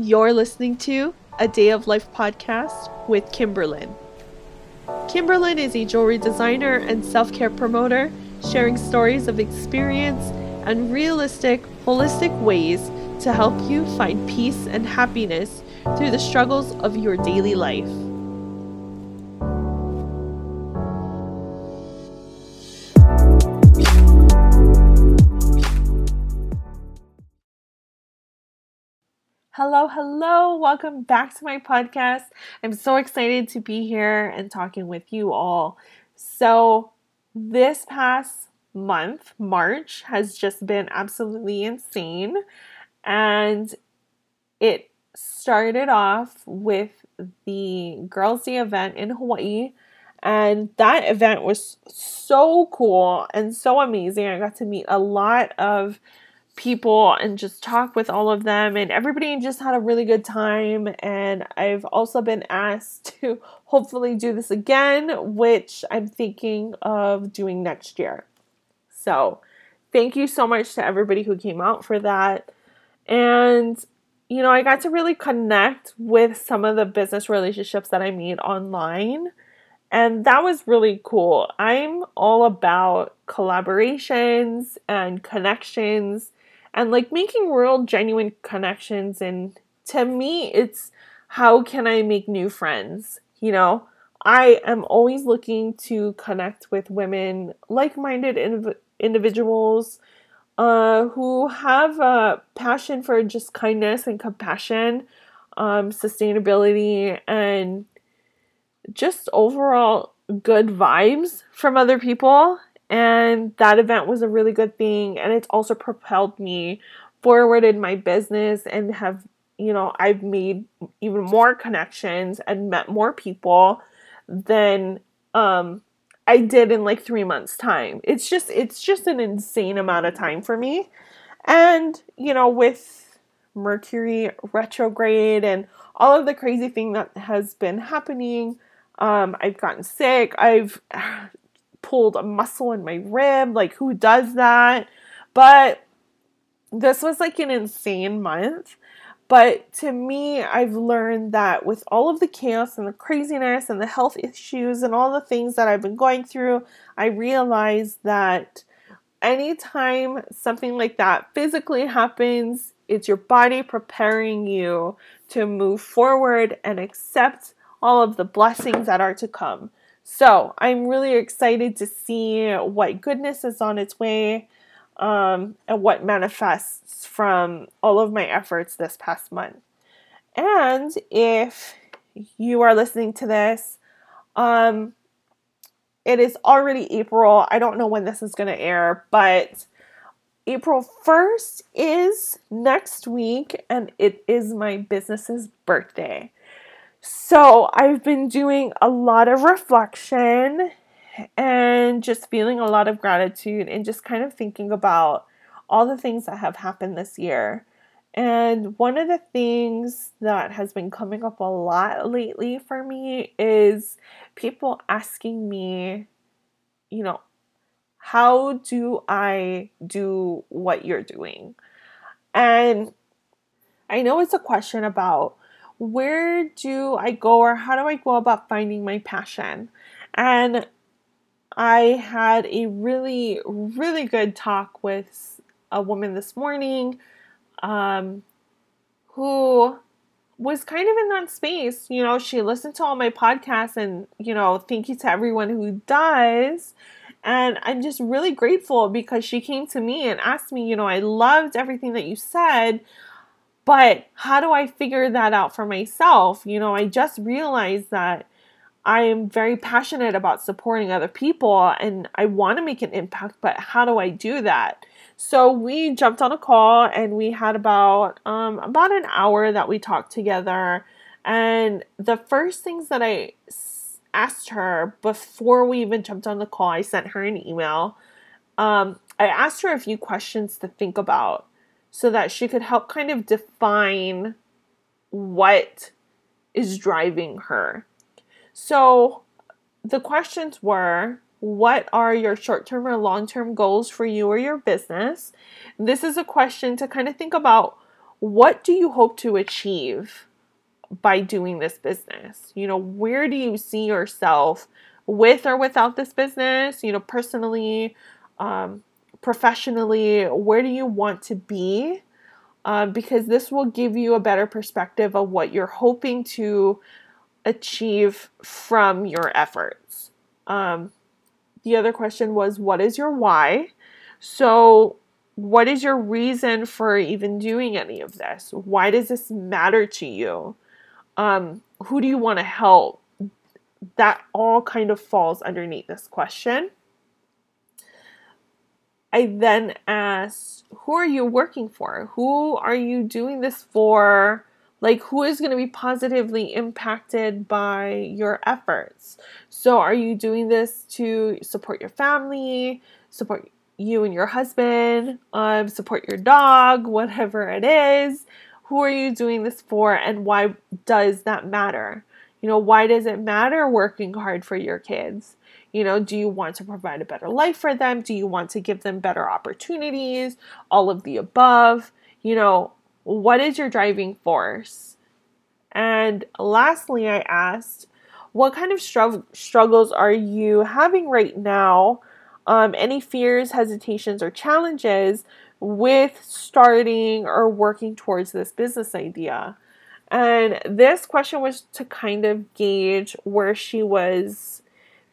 You're listening to a Day of Life podcast with Kimberlyn. Kimberlyn is a jewelry designer and self care promoter, sharing stories of experience and realistic, holistic ways to help you find peace and happiness through the struggles of your daily life. Hello, hello. Welcome back to my podcast. I'm so excited to be here and talking with you all. So, this past month, March, has just been absolutely insane. And it started off with the Girls' Day event in Hawaii. And that event was so cool and so amazing. I got to meet a lot of people and just talk with all of them and everybody just had a really good time and I've also been asked to hopefully do this again which I'm thinking of doing next year. So, thank you so much to everybody who came out for that. And you know, I got to really connect with some of the business relationships that I made online. And that was really cool. I'm all about collaborations and connections and like making real genuine connections and to me it's how can I make new friends, you know? I am always looking to connect with women, like-minded inv- individuals uh, who have a passion for just kindness and compassion, um, sustainability, and just overall good vibes from other people and that event was a really good thing and it's also propelled me forward in my business and have you know i've made even more connections and met more people than um i did in like three months time it's just it's just an insane amount of time for me and you know with mercury retrograde and all of the crazy thing that has been happening um, I've gotten sick. I've pulled a muscle in my rib. Like, who does that? But this was like an insane month. But to me, I've learned that with all of the chaos and the craziness and the health issues and all the things that I've been going through, I realized that anytime something like that physically happens, it's your body preparing you to move forward and accept all of the blessings that are to come. So I'm really excited to see what goodness is on its way um, and what manifests from all of my efforts this past month. And if you are listening to this, um, it is already April. I don't know when this is going to air, but April 1st is next week, and it is my business's birthday. So I've been doing a lot of reflection and just feeling a lot of gratitude and just kind of thinking about all the things that have happened this year. And one of the things that has been coming up a lot lately for me is people asking me, you know, how do I do what you're doing? And I know it's a question about where do I go or how do I go about finding my passion? And I had a really, really good talk with a woman this morning um, who was kind of in that space. You know, she listened to all my podcasts, and, you know, thank you to everyone who does. And I'm just really grateful because she came to me and asked me, you know, I loved everything that you said. But how do I figure that out for myself? You know, I just realized that I am very passionate about supporting other people and I want to make an impact, but how do I do that? So we jumped on a call and we had about um, about an hour that we talked together. And the first things that I asked her before we even jumped on the call, I sent her an email. Um, I asked her a few questions to think about so that she could help kind of define what is driving her. So the questions were what are your short term or long term goals for you or your business? This is a question to kind of think about what do you hope to achieve by doing this business? You know, where do you see yourself with or without this business? You know, personally, um, professionally, where do you want to be? Uh, because this will give you a better perspective of what you're hoping to achieve from your efforts. Um, the other question was, What is your why? So, what is your reason for even doing any of this? Why does this matter to you? Um, who do you want to help? That all kind of falls underneath this question. I then asked, Who are you working for? Who are you doing this for? Like, who is going to be positively impacted by your efforts? So, are you doing this to support your family, support you and your husband, um, support your dog, whatever it is? Who are you doing this for, and why does that matter? You know, why does it matter working hard for your kids? You know, do you want to provide a better life for them? Do you want to give them better opportunities? All of the above. You know, what is your driving force? And lastly, I asked, what kind of str- struggles are you having right now? Um, any fears, hesitations, or challenges with starting or working towards this business idea? And this question was to kind of gauge where she was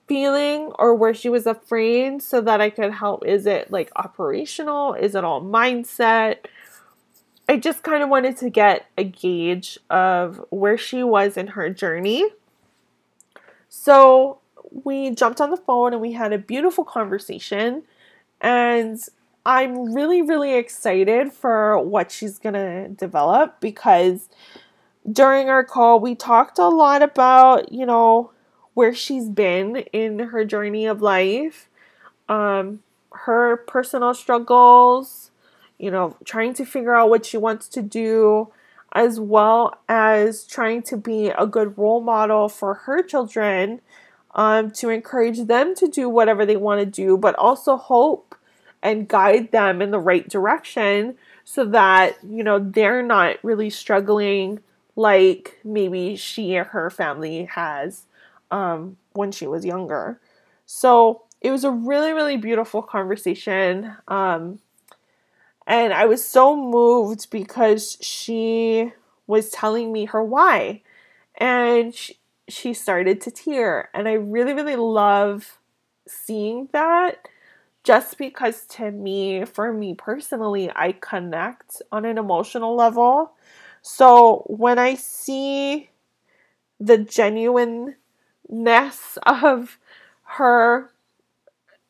feeling or where she was afraid so that I could help. Is it like operational? Is it all mindset? I just kind of wanted to get a gauge of where she was in her journey. So we jumped on the phone and we had a beautiful conversation. And I'm really, really excited for what she's going to develop because during our call, we talked a lot about, you know, where she's been in her journey of life, um, her personal struggles, you know, trying to figure out what she wants to do, as well as trying to be a good role model for her children um, to encourage them to do whatever they want to do, but also hope and guide them in the right direction so that, you know, they're not really struggling like maybe she or her family has um, when she was younger. So it was a really, really beautiful conversation. Um, and I was so moved because she was telling me her why. And she, she started to tear. And I really, really love seeing that just because to me, for me personally, I connect on an emotional level. So when I see the genuineness of her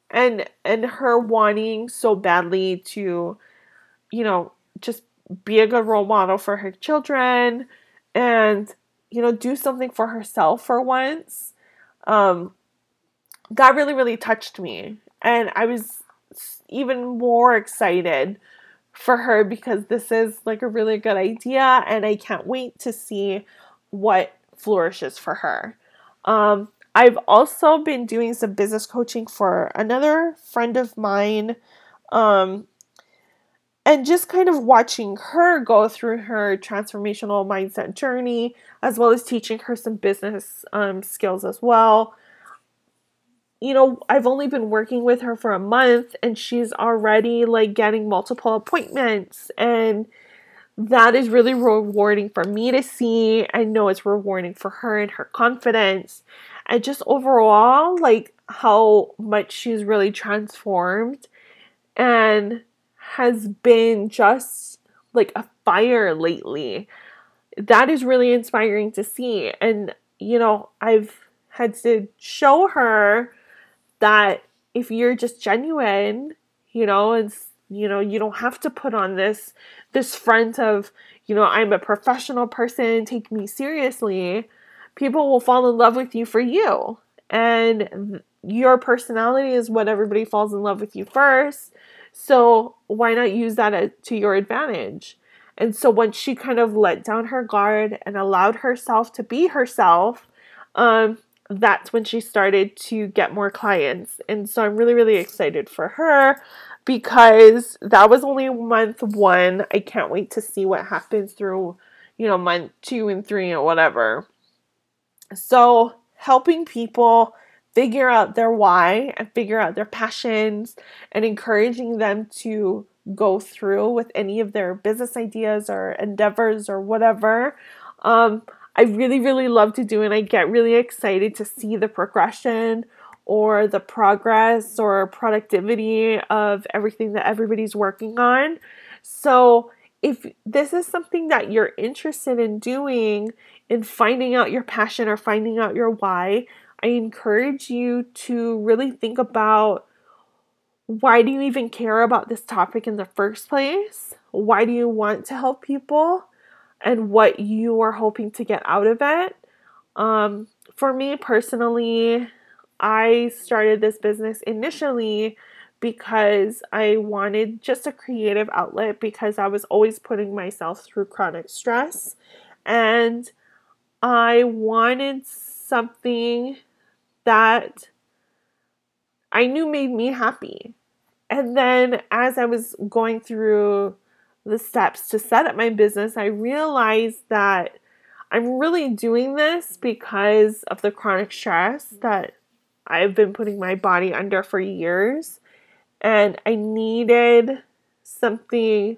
and and her wanting so badly to you know, just be a good role model for her children and, you know, do something for herself for once. Um, that really, really touched me. And I was even more excited for her because this is like a really good idea and I can't wait to see what flourishes for her. Um, I've also been doing some business coaching for another friend of mine um, and just kind of watching her go through her transformational mindset journey as well as teaching her some business um, skills as well. You know i've only been working with her for a month and she's already like getting multiple appointments and that is really rewarding for me to see i know it's rewarding for her and her confidence and just overall like how much she's really transformed and has been just like a fire lately. That is really inspiring to see. And, you know, I've had to show her that if you're just genuine, you know, and you know, you don't have to put on this this front of, you know, I'm a professional person, take me seriously. People will fall in love with you for you. And your personality is what everybody falls in love with you first. So why not use that to your advantage? And so once she kind of let down her guard and allowed herself to be herself, um, that's when she started to get more clients. And so I'm really, really excited for her. Because that was only month one. I can't wait to see what happens through, you know, month two and three or whatever. So, helping people figure out their why and figure out their passions and encouraging them to go through with any of their business ideas or endeavors or whatever. Um, I really, really love to do and I get really excited to see the progression or the progress or productivity of everything that everybody's working on. So, if this is something that you're interested in doing, in finding out your passion or finding out your why, I encourage you to really think about why do you even care about this topic in the first place? Why do you want to help people? And what you are hoping to get out of it. Um, for me personally, I started this business initially because I wanted just a creative outlet because I was always putting myself through chronic stress and I wanted something that I knew made me happy. And then as I was going through the steps to set up my business, I realized that I'm really doing this because of the chronic stress that I've been putting my body under for years. And I needed something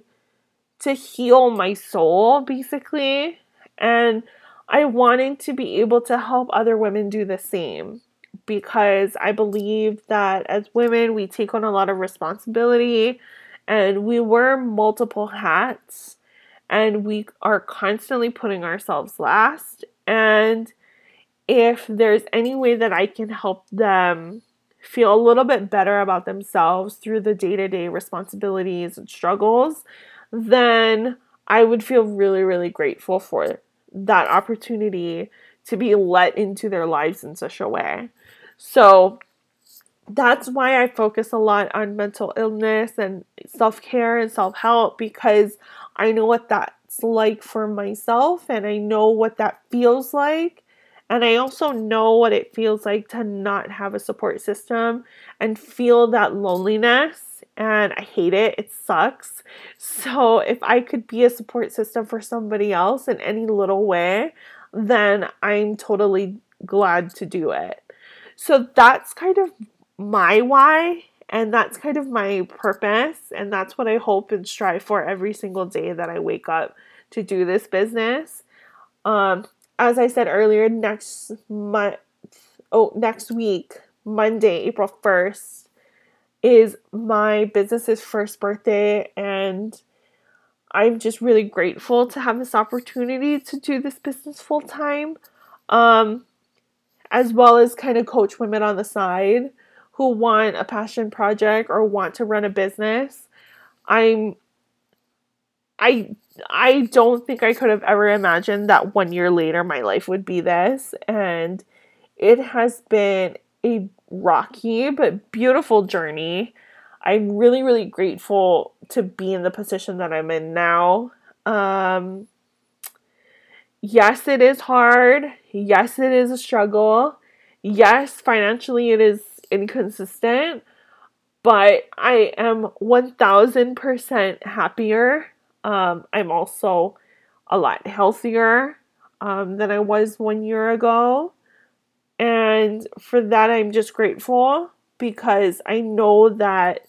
to heal my soul, basically. And I wanted to be able to help other women do the same because I believe that as women, we take on a lot of responsibility and we wear multiple hats and we are constantly putting ourselves last. And if there's any way that I can help them feel a little bit better about themselves through the day to day responsibilities and struggles, then I would feel really, really grateful for that opportunity to be let into their lives in such a way. So that's why I focus a lot on mental illness and self care and self help because I know what that's like for myself and I know what that feels like. And I also know what it feels like to not have a support system and feel that loneliness. And I hate it. It sucks. So, if I could be a support system for somebody else in any little way, then I'm totally glad to do it. So, that's kind of my why. And that's kind of my purpose. And that's what I hope and strive for every single day that I wake up to do this business. Um, as I said earlier, next month, oh, next week, Monday, April 1st, is my business's first birthday. And I'm just really grateful to have this opportunity to do this business full time, um, as well as kind of coach women on the side who want a passion project or want to run a business. I'm I I don't think I could have ever imagined that one year later my life would be this. And it has been a rocky but beautiful journey. I'm really, really grateful to be in the position that I'm in now. Um, yes, it is hard. Yes, it is a struggle. Yes, financially it is inconsistent. But I am 1000% happier um, I'm also a lot healthier um, than I was one year ago. And for that, I'm just grateful because I know that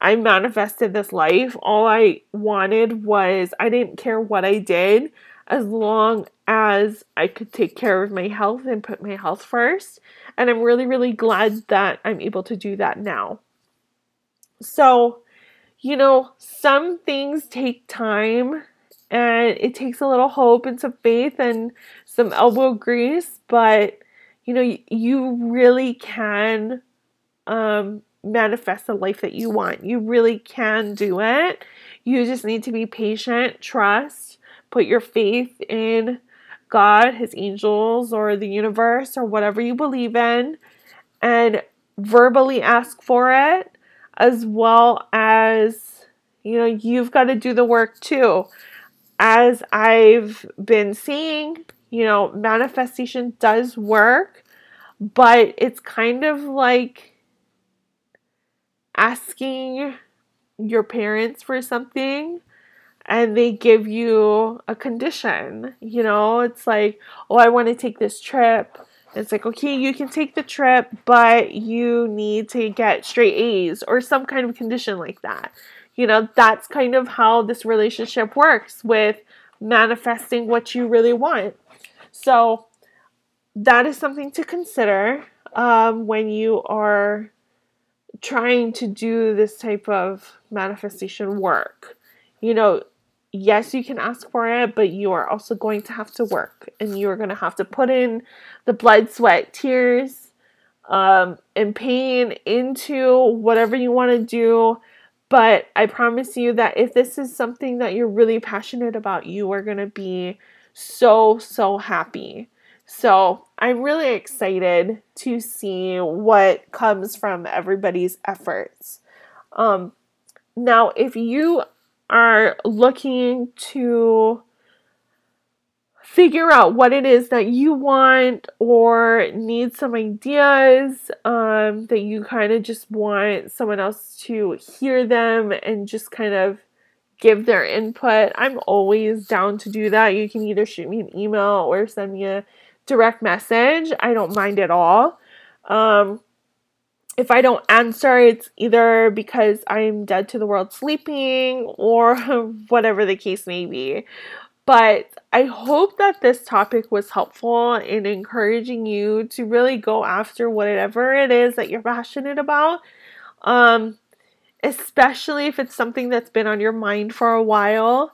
I manifested this life. All I wanted was I didn't care what I did as long as I could take care of my health and put my health first. And I'm really, really glad that I'm able to do that now. So, you know, some things take time and it takes a little hope and some faith and some elbow grease, but you know, you really can um, manifest the life that you want. You really can do it. You just need to be patient, trust, put your faith in God, His angels, or the universe, or whatever you believe in, and verbally ask for it as well as, you know, you've got to do the work too. As I've been seeing, you know, manifestation does work, but it's kind of like asking your parents for something and they give you a condition. You know, it's like, oh, I want to take this trip. It's like, okay, you can take the trip, but you need to get straight A's or some kind of condition like that. You know, that's kind of how this relationship works with manifesting what you really want. So, that is something to consider um, when you are trying to do this type of manifestation work. You know, yes, you can ask for it, but you are also going to have to work and you are going to have to put in the blood, sweat, tears, um, and pain into whatever you want to do. But I promise you that if this is something that you're really passionate about, you are going to be so, so happy. So I'm really excited to see what comes from everybody's efforts. Um, now, if you are looking to figure out what it is that you want or need some ideas um, that you kind of just want someone else to hear them and just kind of give their input, I'm always down to do that. You can either shoot me an email or send me a direct message. I don't mind at all. Um, if I don't answer, it's either because I'm dead to the world sleeping or whatever the case may be. But I hope that this topic was helpful in encouraging you to really go after whatever it is that you're passionate about. Um, especially if it's something that's been on your mind for a while.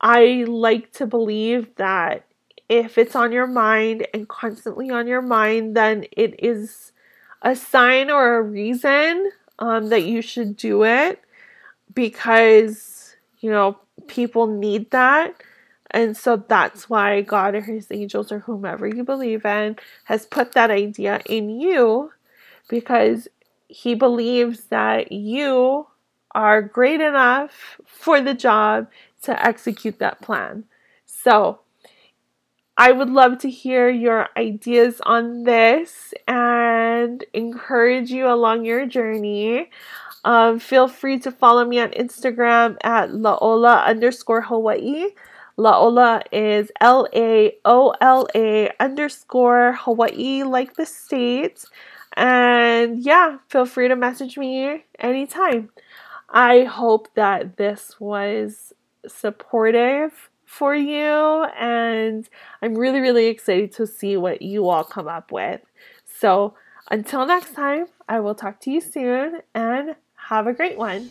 I like to believe that if it's on your mind and constantly on your mind, then it is a sign or a reason um, that you should do it because, you know, people need that. And so that's why God or his angels or whomever you believe in has put that idea in you because he believes that you are great enough for the job to execute that plan. So, I would love to hear your ideas on this and encourage you along your journey. Um, feel free to follow me on Instagram at laola underscore Hawaii. Laola is L A O L A underscore Hawaii, like the state. And yeah, feel free to message me anytime. I hope that this was supportive for you. And I'm really, really excited to see what you all come up with. So until next time, I will talk to you soon and have a great one.